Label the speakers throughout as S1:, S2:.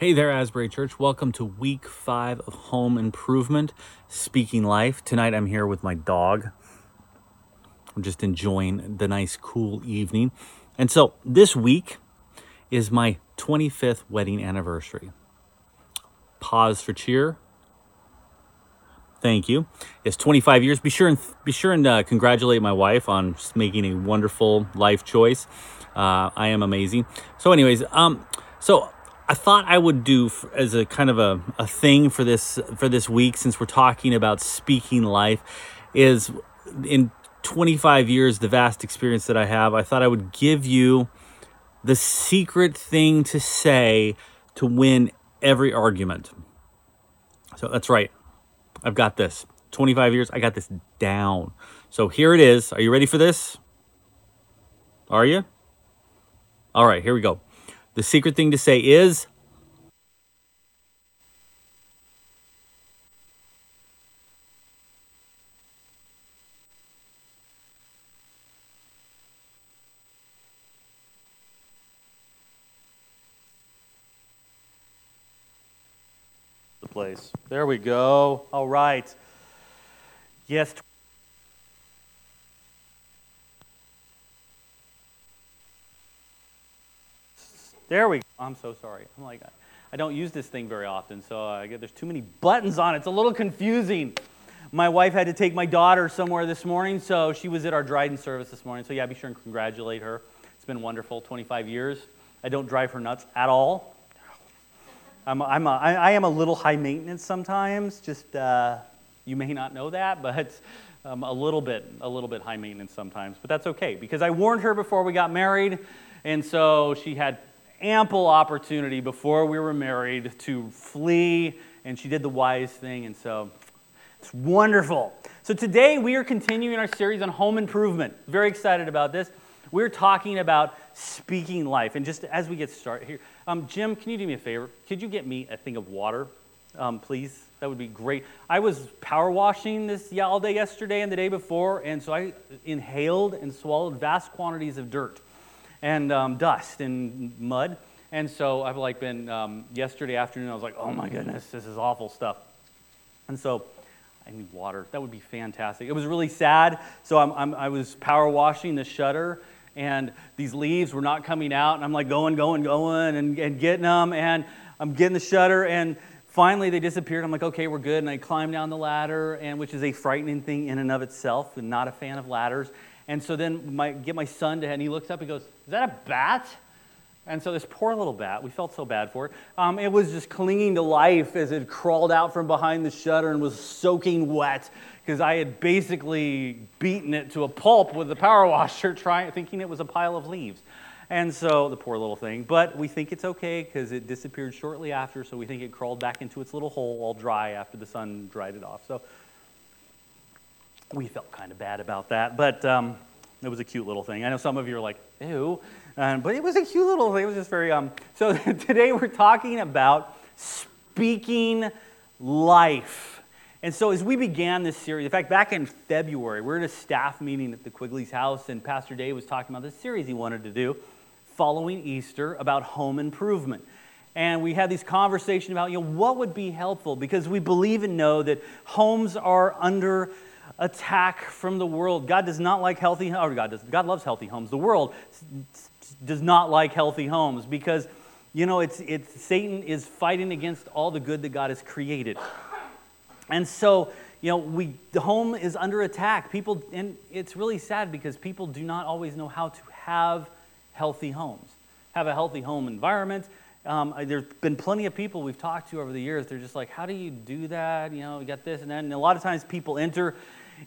S1: Hey there, Asbury Church. Welcome to week five of Home Improvement Speaking Life. Tonight I'm here with my dog. I'm just enjoying the nice, cool evening. And so this week is my 25th wedding anniversary. Pause for cheer. Thank you. It's 25 years. Be sure and be sure and uh, congratulate my wife on making a wonderful life choice. Uh, I am amazing. So, anyways, um, so I thought I would do as a kind of a, a thing for this for this week, since we're talking about speaking life, is in 25 years, the vast experience that I have. I thought I would give you the secret thing to say to win every argument. So that's right. I've got this. 25 years, I got this down. So here it is. Are you ready for this? Are you? All right, here we go. The secret thing to say is the place. There we go. All right. Yes. There we go. I'm so sorry. I'm like, I don't use this thing very often, so I get there's too many buttons on it. It's a little confusing. My wife had to take my daughter somewhere this morning, so she was at our Dryden service this morning. So yeah, be sure and congratulate her. It's been wonderful, 25 years. I don't drive her nuts at all. I'm, a, I'm a, I am a little high maintenance sometimes. Just uh, you may not know that, but um, a little bit, a little bit high maintenance sometimes. But that's okay because I warned her before we got married, and so she had ample opportunity before we were married to flee, and she did the wise thing, and so it's wonderful. So today we are continuing our series on home improvement. Very excited about this. We're talking about speaking life, and just as we get started here, um, Jim, can you do me a favor? Could you get me a thing of water, um, please? That would be great. I was power washing this all day yesterday and the day before, and so I inhaled and swallowed vast quantities of dirt and um, dust and mud. And so I've like been um, yesterday afternoon. I was like, oh my goodness, this is awful stuff. And so I need water. That would be fantastic. It was really sad. So I'm, I'm, i was power washing the shutter, and these leaves were not coming out. And I'm like going, going, going, and, and getting them. And I'm getting the shutter, and finally they disappeared. I'm like, okay, we're good. And I climb down the ladder, and which is a frightening thing in and of itself, and not a fan of ladders. And so then my, get my son to, and he looks up and goes, Is that a bat? And so this poor little bat, we felt so bad for it. Um, it was just clinging to life as it crawled out from behind the shutter and was soaking wet because I had basically beaten it to a pulp with the power washer, trying, thinking it was a pile of leaves. And so the poor little thing, but we think it's okay because it disappeared shortly after, so we think it crawled back into its little hole all dry after the sun dried it off. So we felt kind of bad about that, but um, it was a cute little thing. I know some of you are like, ew, um, but it was a cute little thing. It was just very. Um, so today we're talking about speaking life. And so as we began this series, in fact, back in February, we we're in a staff meeting at the Quigley's house, and Pastor Dave was talking about this series he wanted to do following Easter about home improvement. And we had these conversations about, you know, what would be helpful because we believe and know that homes are under attack from the world. God does not like healthy, or God does, God loves healthy homes. The world does not like healthy homes because, you know, it's, it's, Satan is fighting against all the good that God has created. And so, you know, we, the home is under attack. People, and it's really sad because people do not always know how to have healthy homes, have a healthy home environment. Um, there's been plenty of people we've talked to over the years. They're just like, how do you do that? You know, you got this and that. And a lot of times people enter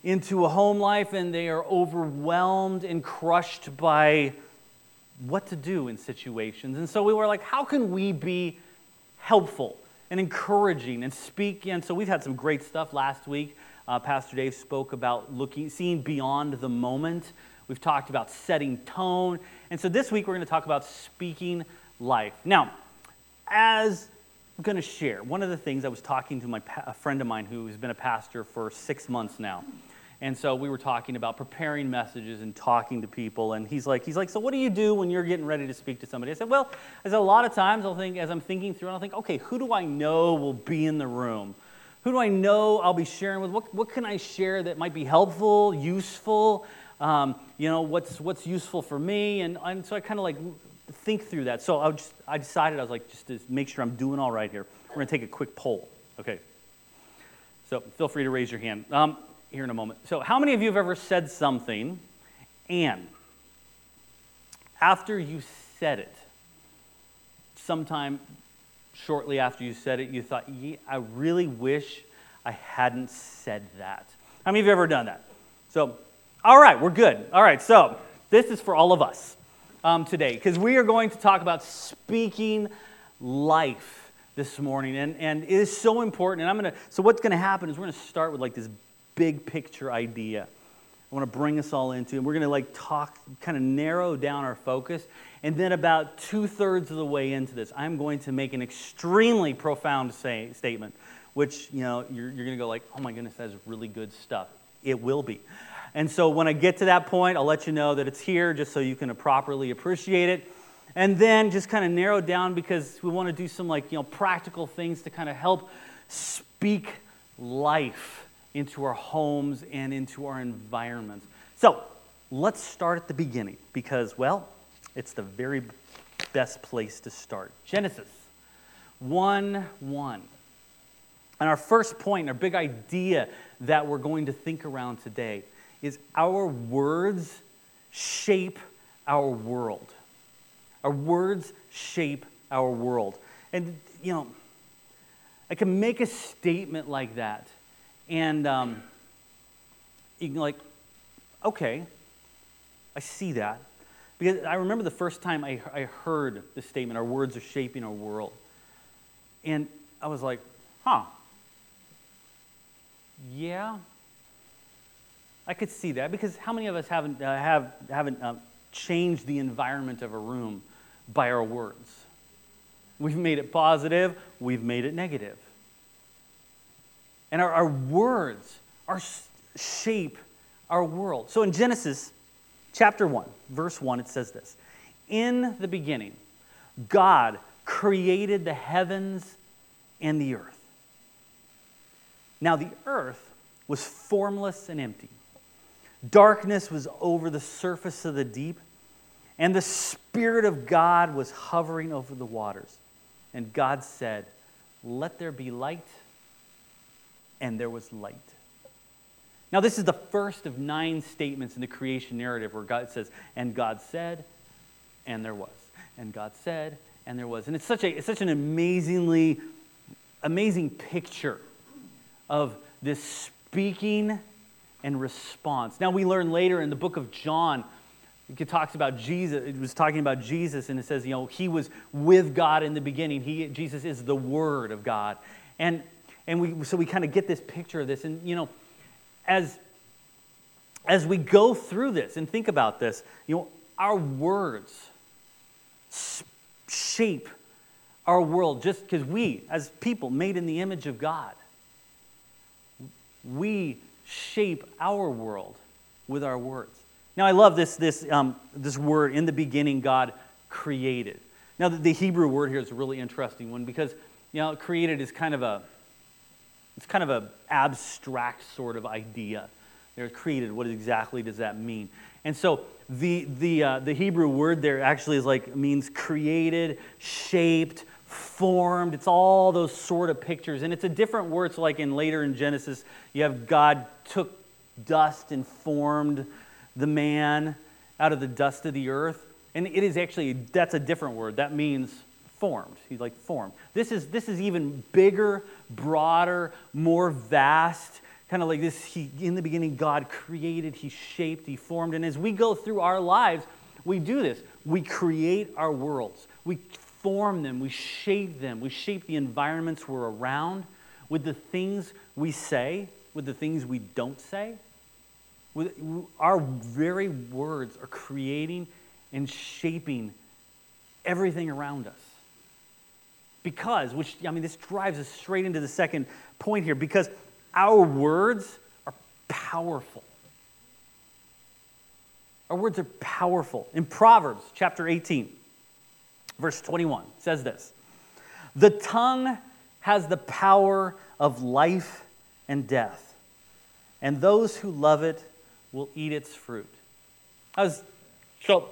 S1: into a home life and they are overwhelmed and crushed by what to do in situations. And so we were like, how can we be helpful and encouraging and speak? And so we've had some great stuff last week. Uh, Pastor Dave spoke about looking, seeing beyond the moment. We've talked about setting tone. And so this week we're going to talk about speaking life. Now, as I'm going to share, one of the things I was talking to my, a friend of mine who's been a pastor for six months now. And so we were talking about preparing messages and talking to people. And he's like, he's like, so what do you do when you're getting ready to speak to somebody? I said, well, I said, a lot of times I'll think, as I'm thinking through, I'll think, okay, who do I know will be in the room? Who do I know I'll be sharing with? What, what can I share that might be helpful, useful? Um, you know, what's, what's useful for me? And, and so I kind of like think through that. So I, just, I decided, I was like, just to make sure I'm doing all right here, we're going to take a quick poll. Okay. So feel free to raise your hand. Um, here in a moment. So, how many of you have ever said something and after you said it, sometime shortly after you said it, you thought, yeah, I really wish I hadn't said that? How many of you have ever done that? So, all right, we're good. All right, so this is for all of us um, today because we are going to talk about speaking life this morning and, and it is so important and i'm going to so what's going to happen is we're going to start with like this big picture idea I want to bring us all into. And we're going to like talk, kind of narrow down our focus. And then about two thirds of the way into this, I'm going to make an extremely profound say, statement, which, you know, you're, you're going to go like, oh my goodness, that's really good stuff. It will be. And so when I get to that point, I'll let you know that it's here just so you can properly appreciate it. And then just kind of narrow down because we want to do some like, you know, practical things to kind of help speak life into our homes and into our environments. So let's start at the beginning because, well, it's the very best place to start. Genesis 1 1. And our first point, our big idea that we're going to think around today is our words shape our world. Our words shape our world. And, you know, I can make a statement like that and um, you can like, okay, I see that. Because I remember the first time I, I heard the statement, our words are shaping our world. And I was like, huh, yeah, I could see that. Because how many of us haven't, uh, have, haven't uh, changed the environment of a room by our words? We've made it positive, we've made it negative. And our, our words are shape our world. So in Genesis chapter 1, verse 1, it says this In the beginning, God created the heavens and the earth. Now, the earth was formless and empty. Darkness was over the surface of the deep, and the Spirit of God was hovering over the waters. And God said, Let there be light and there was light. Now, this is the first of nine statements in the creation narrative where God says, and God said, and there was. And God said, and there was. And it's such, a, it's such an amazingly, amazing picture of this speaking and response. Now, we learn later in the book of John, it talks about Jesus. It was talking about Jesus, and it says, you know, he was with God in the beginning. He, Jesus is the Word of God. And and we, so we kind of get this picture of this. And, you know, as, as we go through this and think about this, you know, our words shape our world just because we, as people made in the image of God, we shape our world with our words. Now, I love this, this, um, this word, in the beginning, God created. Now, the, the Hebrew word here is a really interesting one because, you know, created is kind of a, it's kind of an abstract sort of idea. They're created. What exactly does that mean? And so the, the, uh, the Hebrew word there actually is like means created, shaped, formed. It's all those sort of pictures. And it's a different word. So like in later in Genesis, you have God took dust and formed the man out of the dust of the earth. And it is actually, that's a different word. That means formed. He's like formed. This is, this is even bigger, broader, more vast. Kind of like this, he, in the beginning, God created, He shaped, He formed. And as we go through our lives, we do this. We create our worlds, we form them, we shape them, we shape the environments we're around with the things we say, with the things we don't say. With, our very words are creating and shaping everything around us. Because, which, I mean, this drives us straight into the second point here, because our words are powerful. Our words are powerful. In Proverbs chapter 18, verse 21, says this The tongue has the power of life and death, and those who love it will eat its fruit. I was so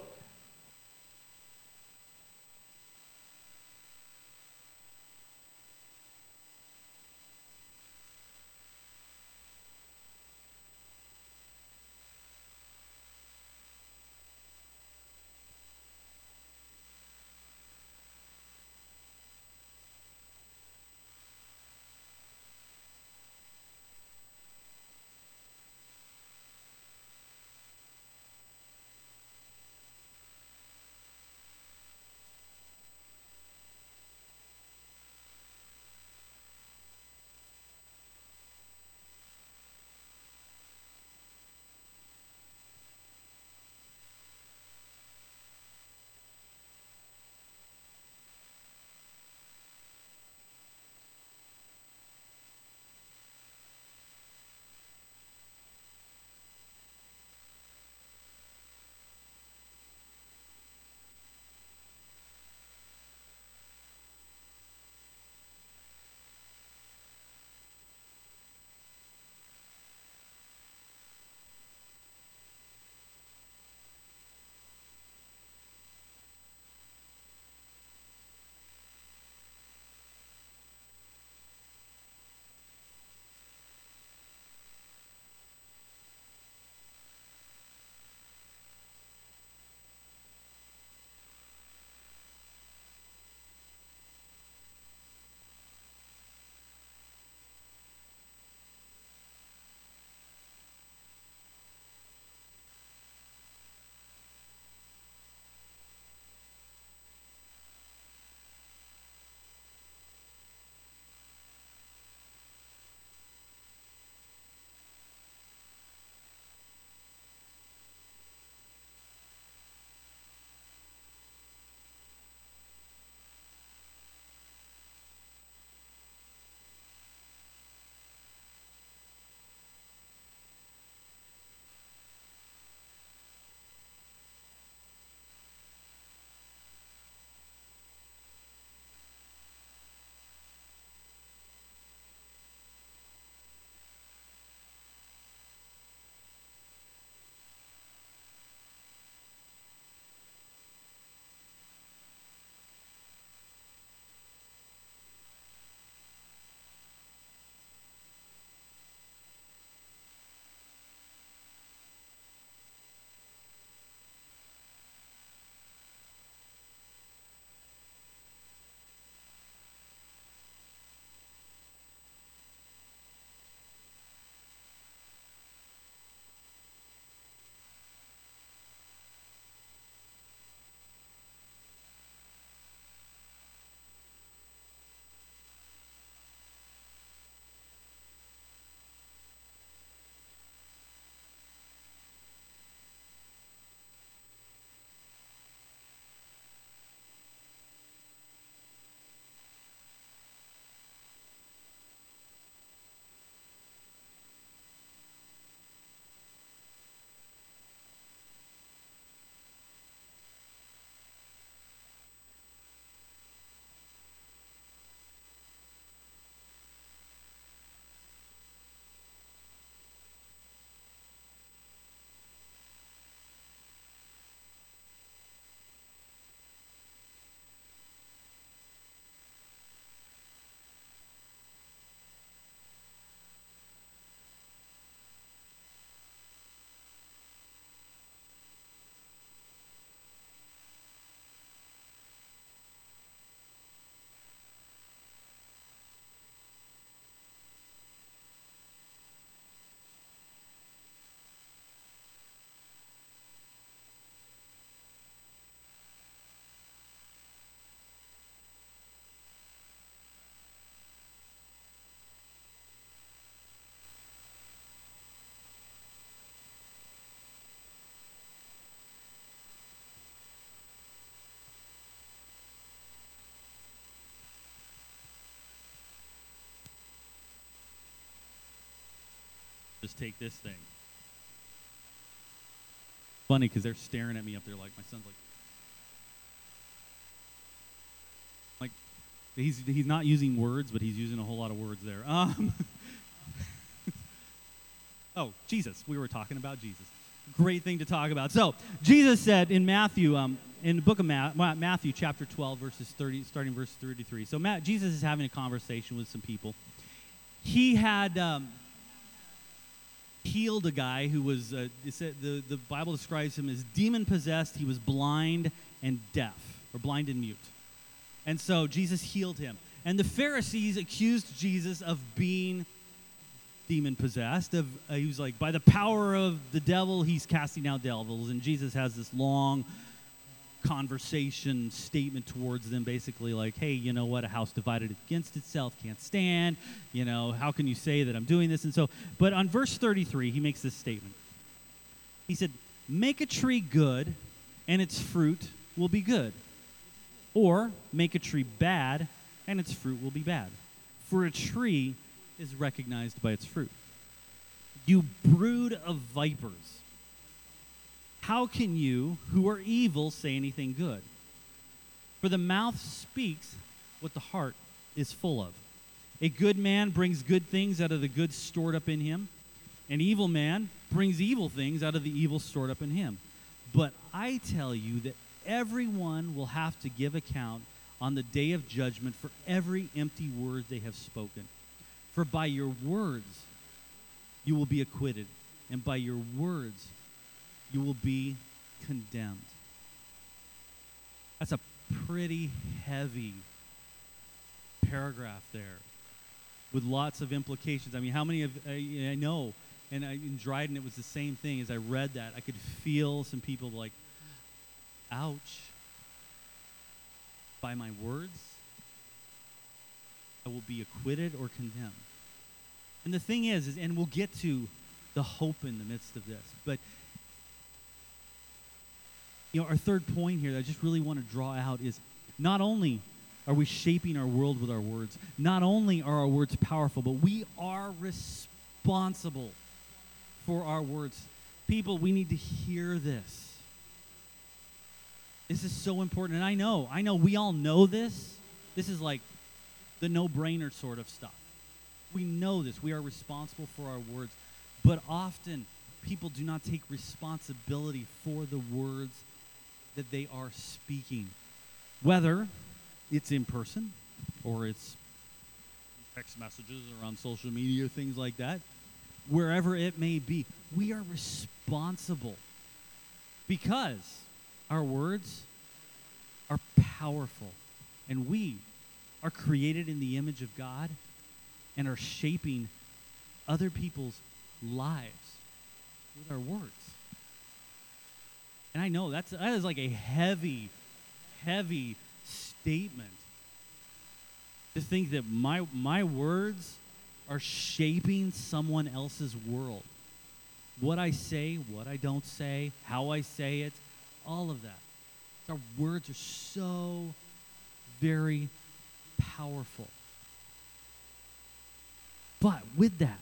S2: Just take this thing. funny because they're staring at me up there like my son's like, like he's he's not using words, but he's using a whole lot of words there. Um, oh, Jesus. We were talking about Jesus. Great thing to talk about. So Jesus said in Matthew, um, in the book of Ma- Matthew, chapter 12, verses 30, starting verse 33. So Matt, Jesus is having a conversation with some people. He had um, healed a guy who was, uh, said, the, the Bible describes him as demon possessed. He was blind and deaf, or blind and mute. And so Jesus healed him. And the Pharisees accused Jesus of being demon possessed. Of uh, he was like, by the power of the devil, he's casting out devils. And Jesus has this long conversation statement towards them basically like hey you know what? A house divided against itself can't stand. You know how can you say that i'm doing this? And so but on verse 33 he makes this statement. He said make a tree good and its fruit will be good. Or make a tree bad and its fruit will be bad. For a tree is recognized by its fruit. You brood of vipers how can you, who are evil, say anything good? For the mouth speaks what the heart is full of. A good man brings good things out of the good stored up in him. An evil man brings evil things out of the evil stored up in him. But I tell you that everyone will have to give account on the day of judgment for every empty word they have spoken. For by your words you will be acquitted, and by your words you will be condemned. That's a pretty heavy paragraph there with lots of implications. I mean, how many of uh, I know, and I, in Dryden it was the same thing. As I read that, I could feel some people like, ouch, by my words, I will be acquitted or condemned. And the thing is, is and we'll get to the hope in the midst of this, but you know, our third point here that I just really want to draw out is not only are we shaping our world with our words, not only are our words powerful, but we are responsible for our words. People, we need to hear this. This is so important. And I know, I know we all know this. This is like the no brainer sort of stuff. We know this. We are responsible for our words. But often, people do not take responsibility for the words that they are speaking. Whether it's in person or it's text messages or on social media, things like that, wherever it may be, we are responsible because our words are powerful and we are created in the image of God and are shaping other people's lives with our words. And I know that's that is like a heavy, heavy statement. To think that my my words are shaping someone else's world. What I say, what I don't say, how I say it, all of that. Our words are so very powerful. But with that,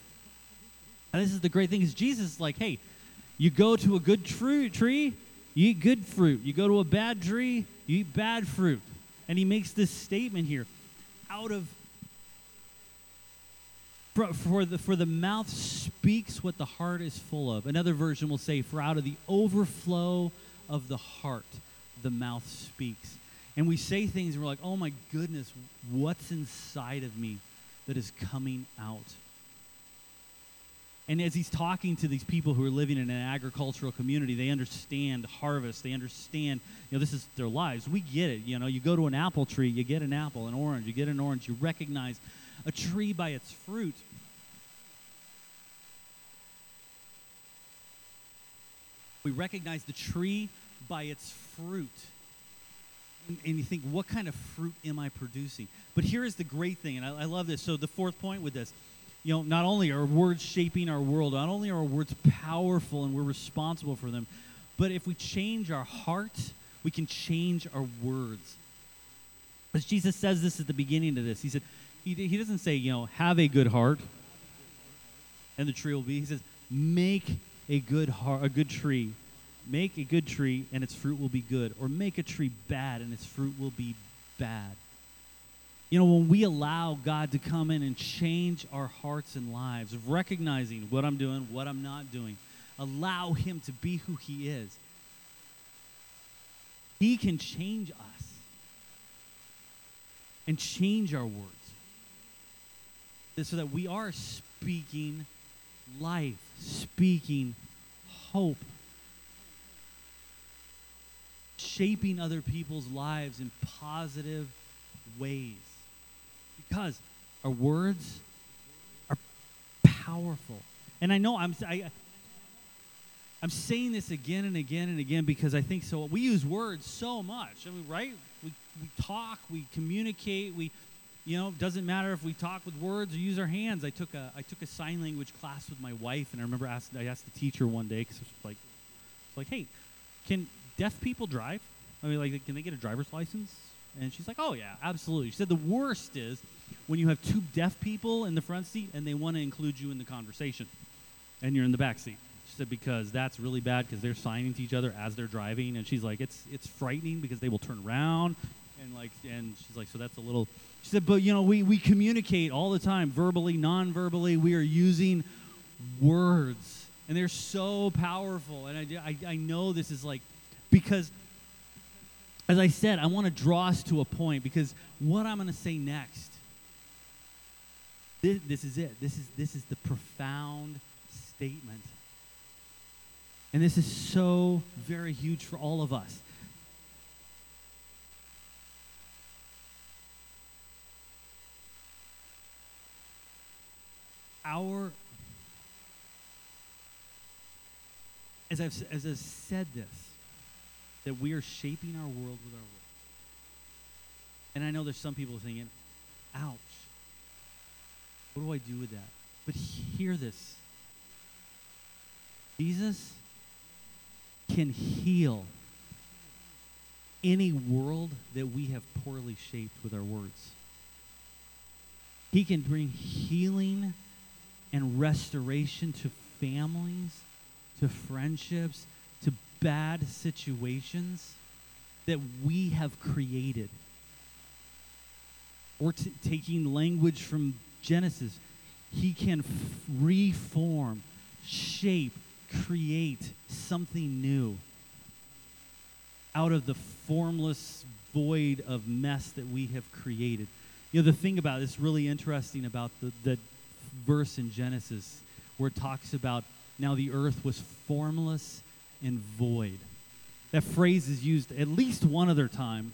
S2: and this is the great thing is Jesus is like, hey, you go to a good tree, tree you eat good fruit. You go to a bad tree, you eat bad fruit. And he makes this statement here out of for, the, for the mouth speaks what the heart is full of. Another version will say, For out of the overflow of the heart, the mouth speaks. And we say things and we're like, Oh my goodness, what's inside of me that is coming out? And as he's talking to these people who are living in an agricultural community, they understand harvest. They understand, you know, this is their lives. We get it. You know, you go to an apple tree, you get an apple, an orange, you get an orange. You recognize a tree by its fruit. We recognize the tree by its fruit. And, you think, what kind of fruit am I producing? But here is the great thing, and I, I love this. So, the fourth point with this you know, not only are words shaping our world, not only are words powerful and we're responsible for them, but if we change our heart, we can change our words. As Jesus says this at the beginning of this, he said, he, he doesn't say, you know, have a good heart and the tree will be. He says, make a good heart, a good tree make a good tree and its fruit will be good, or make a tree bad and its fruit will be bad. You know, when we allow God to come in and change our hearts and lives, recognizing what I'm doing, what I'm not doing, allow Him to be who He is, He can change us and change our words so that we are speaking life, speaking hope, shaping other people's lives in positive ways. Because our words are powerful. And I know I'm I, I'm saying this again and again and again because I think so. We use words so much. I mean, right? We, we talk, we communicate, we you know, doesn't matter if we talk with words or use our hands. I took a I took a sign language class with my wife, and I remember asked I asked the teacher one day because it like, it's like, hey, can deaf people drive? I mean, like, can they get a driver's license? And she's like, oh yeah, absolutely. She said the worst is when you have two deaf people in the front seat and they want to include you in the conversation, and you're in the back seat. She said because that's really bad because they're signing to each other as they're driving, and she's like, it's it's frightening because they will turn around and like, and she's like, so that's a little she said, but you know, we, we communicate all the time, verbally, non verbally. We are using words, and they're so powerful. And I, I, I know this is like, because, as I said, I want to draw us to a point because what I'm going to say next, this, this is it. This is, this is the profound statement. And this is so very huge for all of us. our as I've as I've said this, that we are shaping our world with our words. And I know there's some people thinking, ouch. What do I do with that? But hear this. Jesus can heal any world that we have poorly shaped with our words. He can bring healing and restoration to families, to friendships, bad situations that we have created. Or t- taking language from Genesis, he can f- reform, shape, create something new out of the formless void of mess that we have created. You know, the thing about it's really interesting about the, the verse in Genesis where it talks about now the earth was formless and void. That phrase is used at least one other time,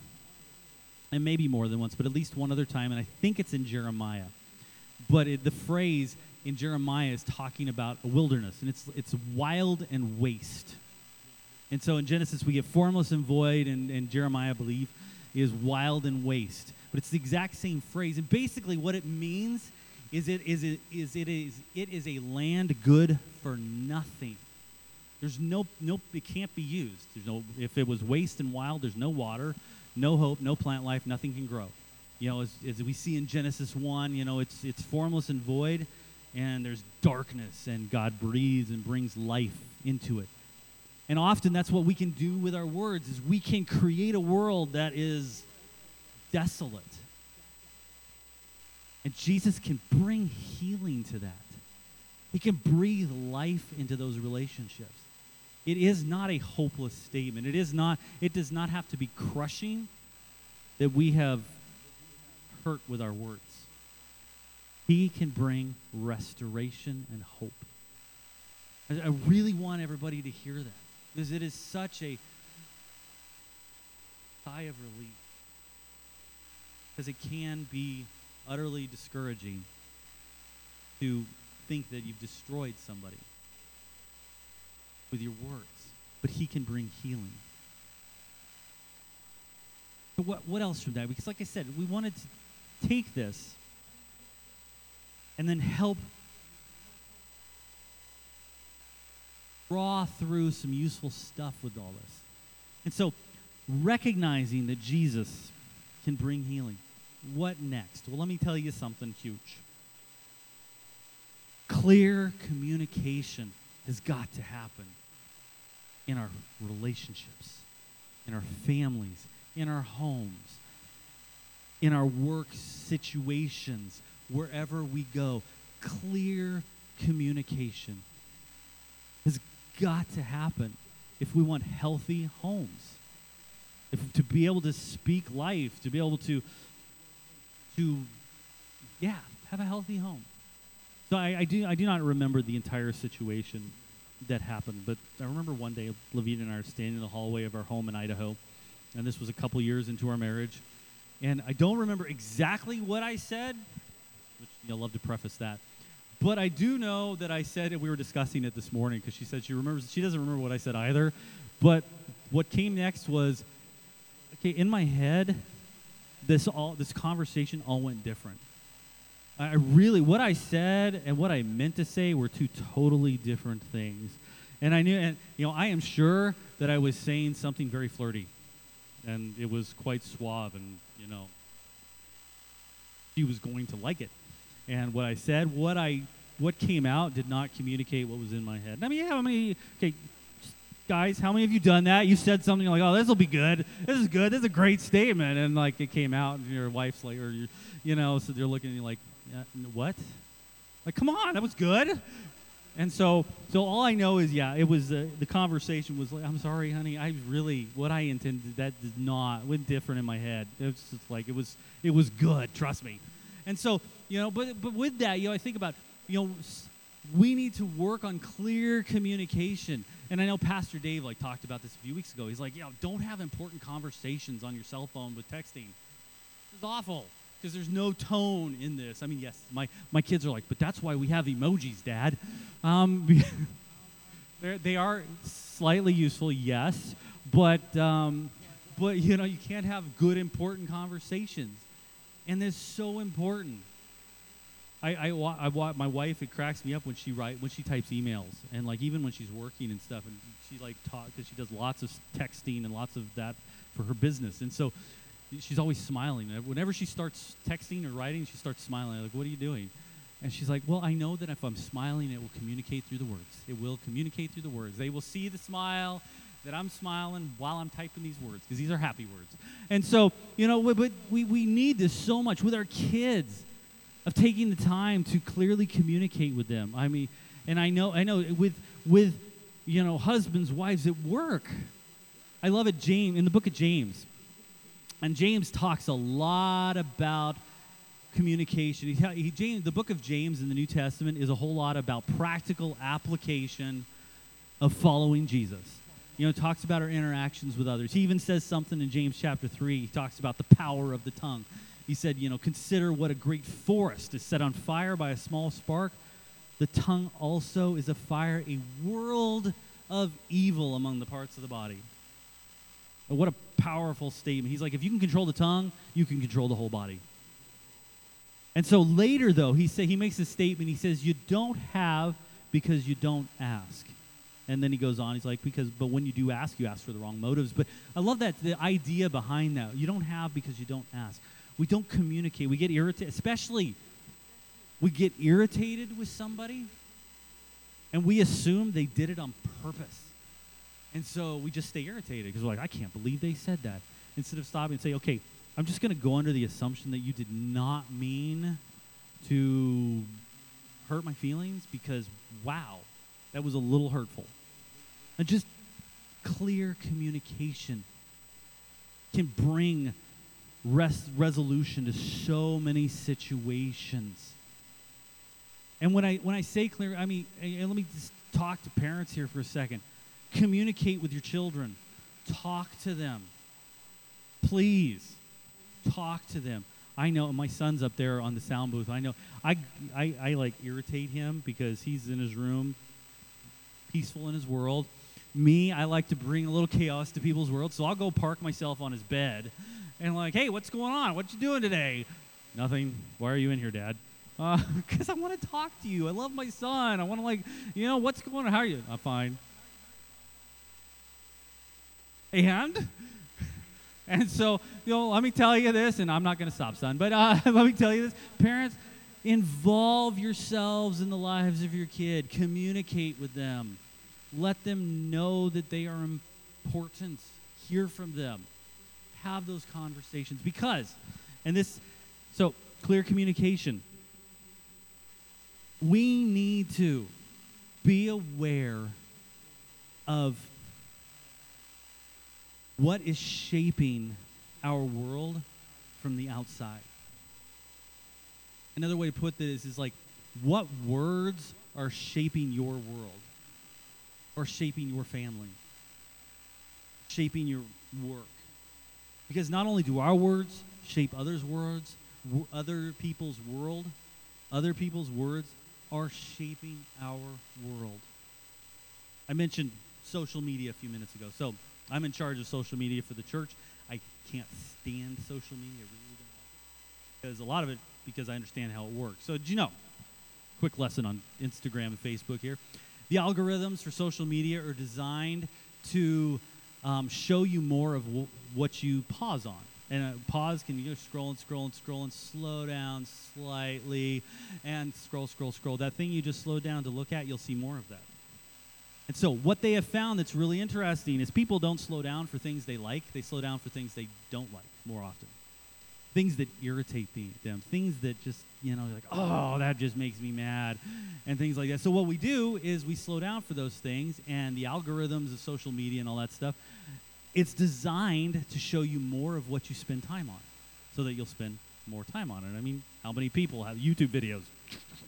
S2: and maybe more than once, but at least one other time, and I think it's in Jeremiah. But it, the phrase in Jeremiah is talking about a wilderness, and it's, it's wild and waste. And so in Genesis, we get formless and void, and, and Jeremiah, I believe, is wild and waste. But it's the exact same phrase. And basically, what it means is it is it is it is it is a land good for nothing. There's no no it can't be used. There's no if it was waste and wild, there's no water, no hope, no plant life, nothing can grow. You know, as, as we see in Genesis 1, you know, it's it's formless and void and there's darkness and God breathes and brings life into it. And often that's what we can do with our words is we can create a world that is desolate and Jesus can bring healing to that. He can breathe life into those relationships. It is not a hopeless statement. It is not it does not have to be crushing that we have hurt with our words. He can bring restoration and hope. I, really want everybody to hear that because it is such a sigh of relief. Because it can be utterly discouraging to think that you've destroyed somebody with your words, but He can bring healing. So what, what else from that? Because, like I said, we wanted to take this and then help draw through some useful stuff with all this. And so, recognizing that Jesus can bring healing what next? Well, let me tell you something huge. Clear communication has got to happen. In our relationships, in our families, in our homes, in our work situations, wherever we go. Clear communication has got to happen if we want healthy homes. If to be able to speak life, to be able to to yeah, have a healthy home. So I, I do I do not remember the entire situation that happened, but I remember one day Levine and I are standing in the hallway of our home in Idaho, and this was a couple years into our marriage, and I don't remember exactly what I said, which you'll love to preface that. But I do know that I said, and we were discussing it this morning because she said she remembers, she doesn't remember what I said either. But what came next was, okay, in my head, this all this conversation all went different. I really, what I said and what I meant to say were two totally different things. And I knew, and you know, I am sure that I was saying something very flirty, and it was quite suave, and you know, she was going to like it. And what I said, what I, what came out, did not communicate what was in my head. I mean, how many? Okay, guys, how many of you done that? You said something like, "Oh, this will be good. This is good. This is a great statement," and like it came out, and your wife's like, or you, you know, so they're looking at you like, uh, what? Like, come on, that was good. And so, so all I know is, yeah, it was uh, the conversation was like, I'm sorry, honey, I really what I intended that did not went different in my head. It was just like it was it was good, trust me. And so, you know, but but with that, you know, I think about, you know, we need to work on clear communication. And I know Pastor Dave like talked about this a few weeks ago. He's like, you know, don't have important conversations on your cell phone with texting. It's awful because there's no tone in this. I mean, yes, my, my kids are like, but that's why we have emojis, Dad. Um, they are slightly useful, yes, but um, but you know you can't have good important conversations, and it's so important. I, I, I, I my wife it cracks me up when she write when she types emails and like even when she's working and stuff and she like talk because she does lots of texting and lots of that for her business and so she's always smiling. Whenever she starts texting or writing, she starts smiling. I'm like, what are you doing? And she's like, well, I know that if I'm smiling, it will communicate through the words. It will communicate through the words. They will see the smile that I'm smiling while I'm typing these words because these are happy words. And so, you know, but we, we need this so much with our kids of taking the time to clearly communicate with them. I mean, and I know, I know with, with, you know, husbands, wives at work. I love it, James, in the book of James. And James talks a lot about communication. He, he, James, the book of James in the New Testament is a whole lot about practical application of following Jesus. You know, talks about our interactions with others. He even says something in James chapter 3. He talks about the power of the tongue. He said, you know, consider what a great forest is set on fire by a small spark. The tongue also is a fire, a world of evil among the parts of the body. Oh, what a powerful statement. He's like, if you can control the tongue, you can control the whole body. And so later, though, he say he makes a statement. He says, "You don't have because you don't ask." And then he goes on. He's like, "Because, but when you do ask, you ask for the wrong motives." But I love that the idea behind that. You don't have because you don't ask. We don't communicate. We get irritated, especially. We get irritated with somebody, and we assume they did it on purpose. And so we just stay irritated because we're like, I can't believe they said that. Instead of stopping and say, okay, I'm just going to go under the assumption that you did not mean to hurt my feelings because, wow, that was a little hurtful. And just clear communication can bring res- resolution to so many situations. And when I when I say clear, I mean, let me just talk to parents here for a second. Communicate with your children. Talk to them. Please talk to them. I know my son's up there on the sound booth. I know I, I, I like irritate him because he's in his room, peaceful in his world. Me, I like to bring a little chaos to people's world, so I'll go park myself on his bed and like, hey, what's going on? What you doing today? Nothing. Why are you in here, Dad? Because uh, I want to talk to you. I love my son. I want to like, you know, what's going on? How are you? I'm fine. And and so, you know, let me tell you this, and I'm not going to stop, son, but uh, let me tell you this. Parents, involve yourselves in the lives of your kid, communicate with them. Let them know that they are important. Hear from them. Have those conversations because, and this, so clear communication. We need to be aware of what is shaping our world from the outside. Another way to put this is like, what words are shaping your world, or shaping your family, shaping your work? Because not only do our words shape others' words, other people's world, other people's words are shaping our world. I mentioned social media a few minutes ago. So I'm in charge of social media for the church. I can't stand social media. Really. Because a lot of it, because I understand how it works. So, did you know? Quick lesson on Instagram and Facebook here. The algorithms for social media are designed to um, show you more of w- what you pause on. And pause can you go scroll and scroll and scroll and slow down slightly and scroll, scroll, scroll. That thing you just slow down to look at, you'll see more of that. And so, what they have found that's really interesting is people don't slow down for things they like, they slow down for things they don't like more often. Things that irritate the, them, things that just, you know, like, oh, that just makes me mad, and things like that. So, what we do is we slow down for those things, and the algorithms of social media and all that stuff, it's designed to show you more of what you spend time on so that you'll spend more time on it. I mean, how many people have YouTube videos?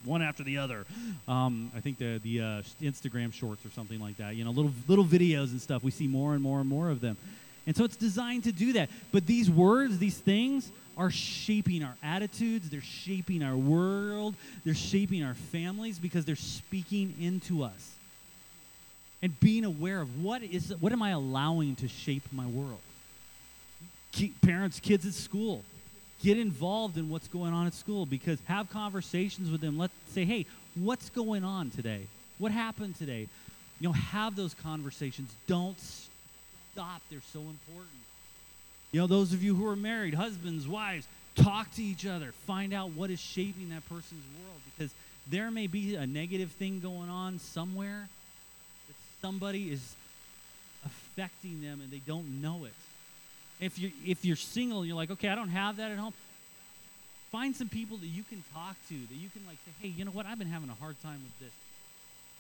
S2: one after the other. Um, I think the the uh, Instagram Shorts or something like that. You know, little little videos and stuff. We see more and more and more of them, and so it's designed to do that. But these words, these things, are shaping our attitudes. They're shaping our world. They're shaping our families because they're speaking into us. And being aware of what is what am I allowing to shape my world? Keep parents, kids at school get involved in what's going on at school because have conversations with them. Let's say hey what's going on today? What happened today? You know have those conversations. Don't stop. They're so important. You know those of you who are married husbands wives talk to each other. Find out what is shaping that person's world because there may be a negative thing going on somewhere that somebody is affecting them and they don't know it if you if you're single, you're like, okay, I don't have that at home. Find some people that you can talk to, that you can like say, hey, you know what? I've been having a hard time with this.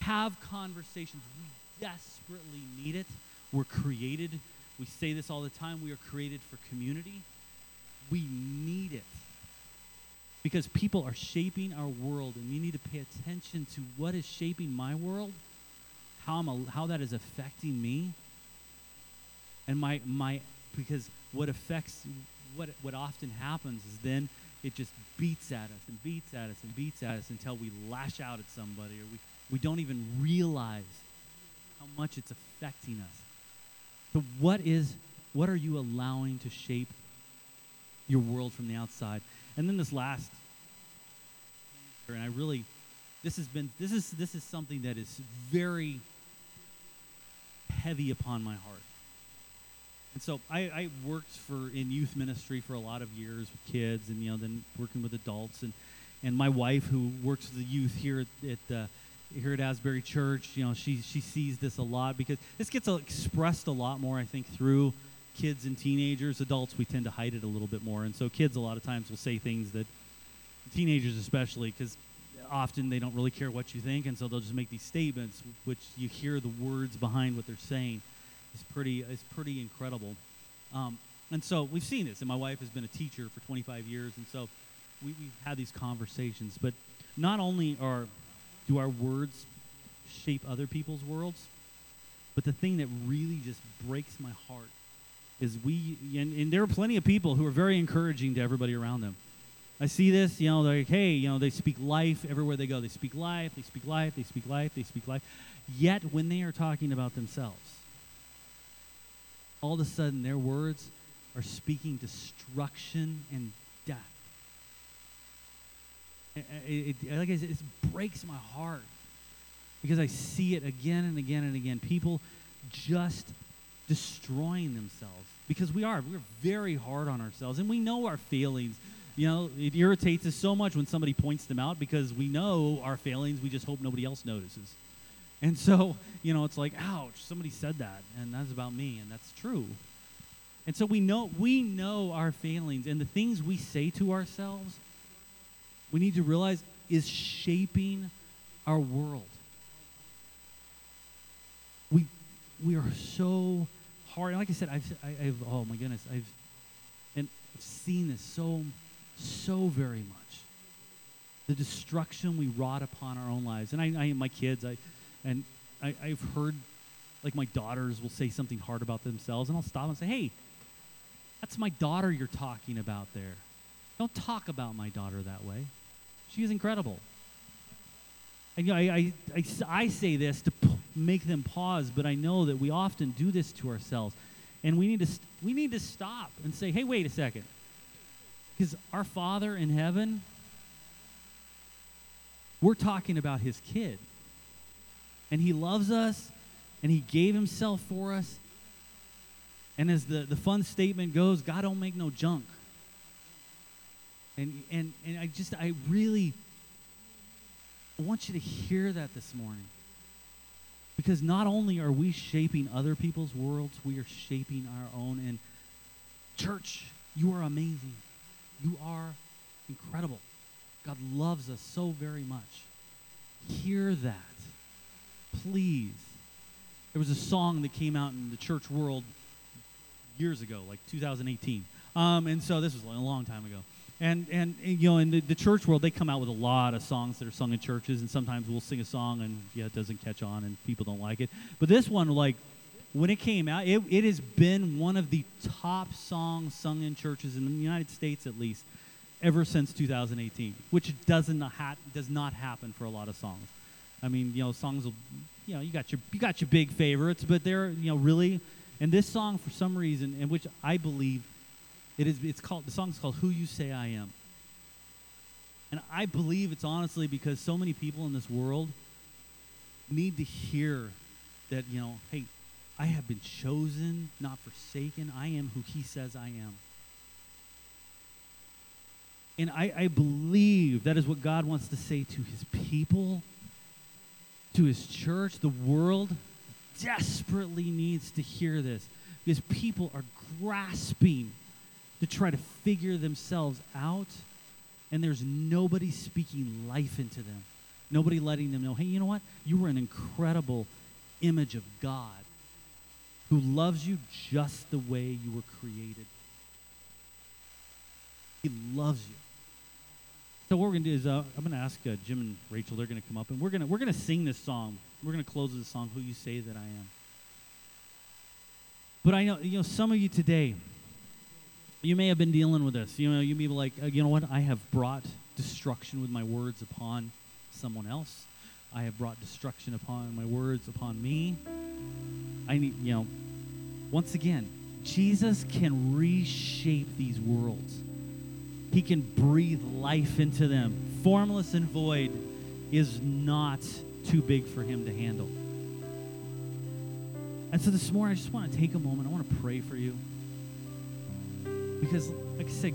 S2: Have conversations. We desperately need it. We're created. We say this all the time. We are created for community. We need it because people are shaping our world, and we need to pay attention to what is shaping my world, how I'm how that is affecting me, and my my because what affects what what often happens is then it just beats at us and beats at us and beats at us until we lash out at somebody or we, we don't even realize how much it's affecting us. So what is what are you allowing to shape your world from the outside? And then this last and I really this has been this is this is something that is very heavy upon my heart and so I, I, worked for in youth ministry for a lot of years with kids, and you know, then working with adults, and and my wife who works with the youth here at, uh, here at Asbury Church, you know, she she sees this a lot because this gets expressed a lot more, I think, through kids and teenagers. Adults, we tend to hide it a little bit more, and so kids a lot of times will say things that teenagers especially because often they don't really care what you think, and so they'll just make these statements, which you hear the words behind what they're saying is pretty is pretty incredible. Um, and so we've seen this, and my wife has been a teacher for 25 years, and so we, we've had these conversations. But not only are do our words shape other people's worlds, but the thing that really just breaks my heart is we, and, and there are plenty of people who are very encouraging to everybody around them. I see this, you know, they're like, hey, you know, they speak life everywhere they go. They speak life, they speak life, they speak life, they speak life. Yet when they are talking about themselves, all of a sudden their words are speaking destruction and death. It, it, like I said, it breaks my heart because I see it again and again and again. People just destroying themselves because we are. We're very hard on ourselves and we know our failings. You know, it irritates us so much when somebody points them out because we know our failings. We just hope nobody else notices. And so, you know, it's like, ouch, somebody said that, and that's about me, and that's true. And so we know we know our failings and the things we say to ourselves, we need to realize is shaping our world. We we are so hard. Like I said, I've, I, have oh my goodness, I've and seen this so so very much. The destruction we wrought upon our own lives, and I, I my kids, I and I, I've heard like my daughters will say something hard about themselves, and I'll stop and say, hey that's my daughter you're talking about there. Don't talk about my daughter that way. She is incredible. And you know, I, I, I, I say this to p- make them pause, but I know that we often do this to ourselves. And we need to, st- we need to stop and say, hey, wait a second. Because our Father in heaven, we're talking about his kid. And he loves us, and he gave himself for us, and as the, the fun statement goes, God don't make no junk. And, and, and I just, I really want you to hear that this morning. Because not only are we shaping other people's worlds, we are shaping our own. And church, you are amazing. You are incredible. God loves us so very much. Hear that. Please. There was a song that came out in the church world years ago, like 2018. Um, and so this was a long time ago. And, and, and you know, in the, the, church world, they come out with a lot of songs that are sung in churches, and sometimes we'll sing a song and, yeah, it doesn't catch on and people don't like it. But this one, like, when it came out, it, it has been one of the top songs sung in churches in the United States, at least, ever since 2018, which doesn't ha- does not happen for a lot of songs. I mean, you know, songs will, you know, you got your you got your big favorites, but they're, you know, really and this song, for some reason, in which I believe it is, it's called, the song's called Who You Say I Am. And I believe it's honestly because so many people in this world need to hear that, you know, hey, I have been chosen, not forsaken. I am who he says I am. And I, I believe that is what God wants to say to his people, to his church, the world desperately needs to hear this because people are grasping to try to figure themselves out, and there's nobody speaking life into them. Nobody letting them know, hey, you know what? You were an incredible image of God who loves you just the way you were created. He loves you. So what we're to do is uh, I'm to ask uh, Jim and Rachel. They're to come up, and we're to we're to sing this song. We're to close with the song, "Who You Say That I Am." But I know you know some of you today. You may have been dealing with this. You know, you may be like, uh, you know what? I have brought destruction with my words upon someone else. I have brought destruction upon my words upon me. I need, you know, once again, Jesus can reshape these worlds. He can breathe life into them. Formless and void is not too big for him to handle. And so this morning, I just want to take a moment. I want to pray for you. Because, like I said,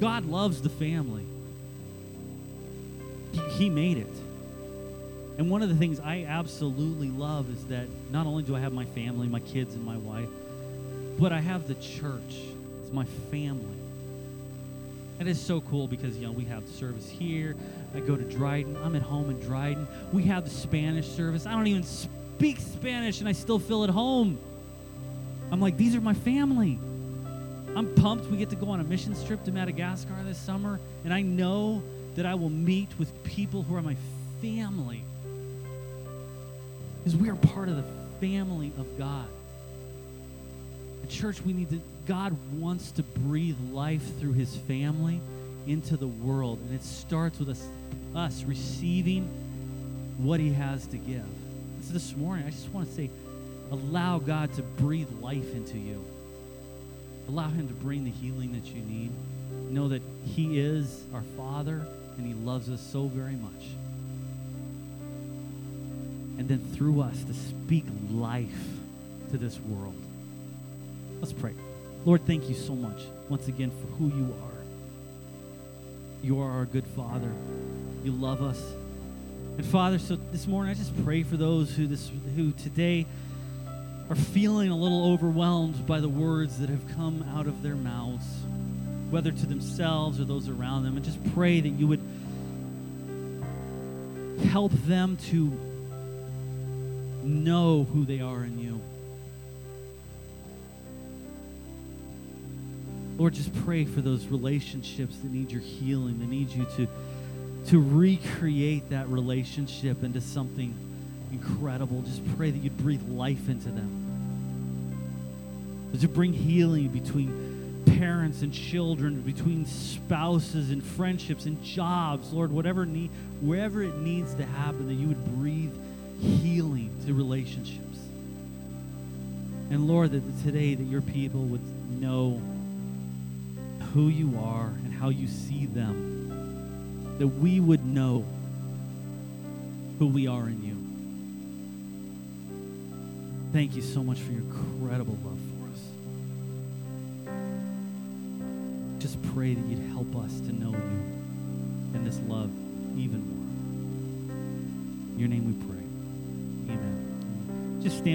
S2: God loves the family, He, he made it. And one of the things I absolutely love is that not only do I have my family, my kids, and my wife, but I have the church. It's my family. It is so cool because, you know, we have service here. I go to Dryden. I'm at home in Dryden. We have the Spanish service. I don't even speak Spanish and I still feel at home. I'm like, these are my family. I'm pumped we get to go on a mission trip to Madagascar this summer, and I know that I will meet with people who are my family. Because we are part of the family of God. At church, we need to God wants to breathe life through his family into the world. And it starts with us, us receiving what he has to give. So this morning, I just want to say, allow God to breathe life into you. Allow him to bring the healing that you need. Know that he is our Father and he loves us so very much. And then through us to speak life to this world. Let's pray. Lord, thank you so much once again for who you are. You are our good Father. You love us. And Father, so this morning I just pray for those who this who today are feeling a little overwhelmed by the words that have come out of their mouths, whether to themselves or those around them, and just pray that you would help them to know who they are in you. Lord, just pray for those relationships that need your healing, that need you to, to recreate that relationship into something incredible. Just pray that you'd breathe life into them. To bring healing between parents and children, between spouses and friendships and jobs, Lord, whatever need, wherever it needs to happen, that you would breathe healing to relationships. And Lord, that today that your people would know who you are and how you see them. That we would know who we are in you. Thank you so much for your incredible love for us. Just pray that you'd help us to know you and this love even more. In your name we pray. Amen. Just stand.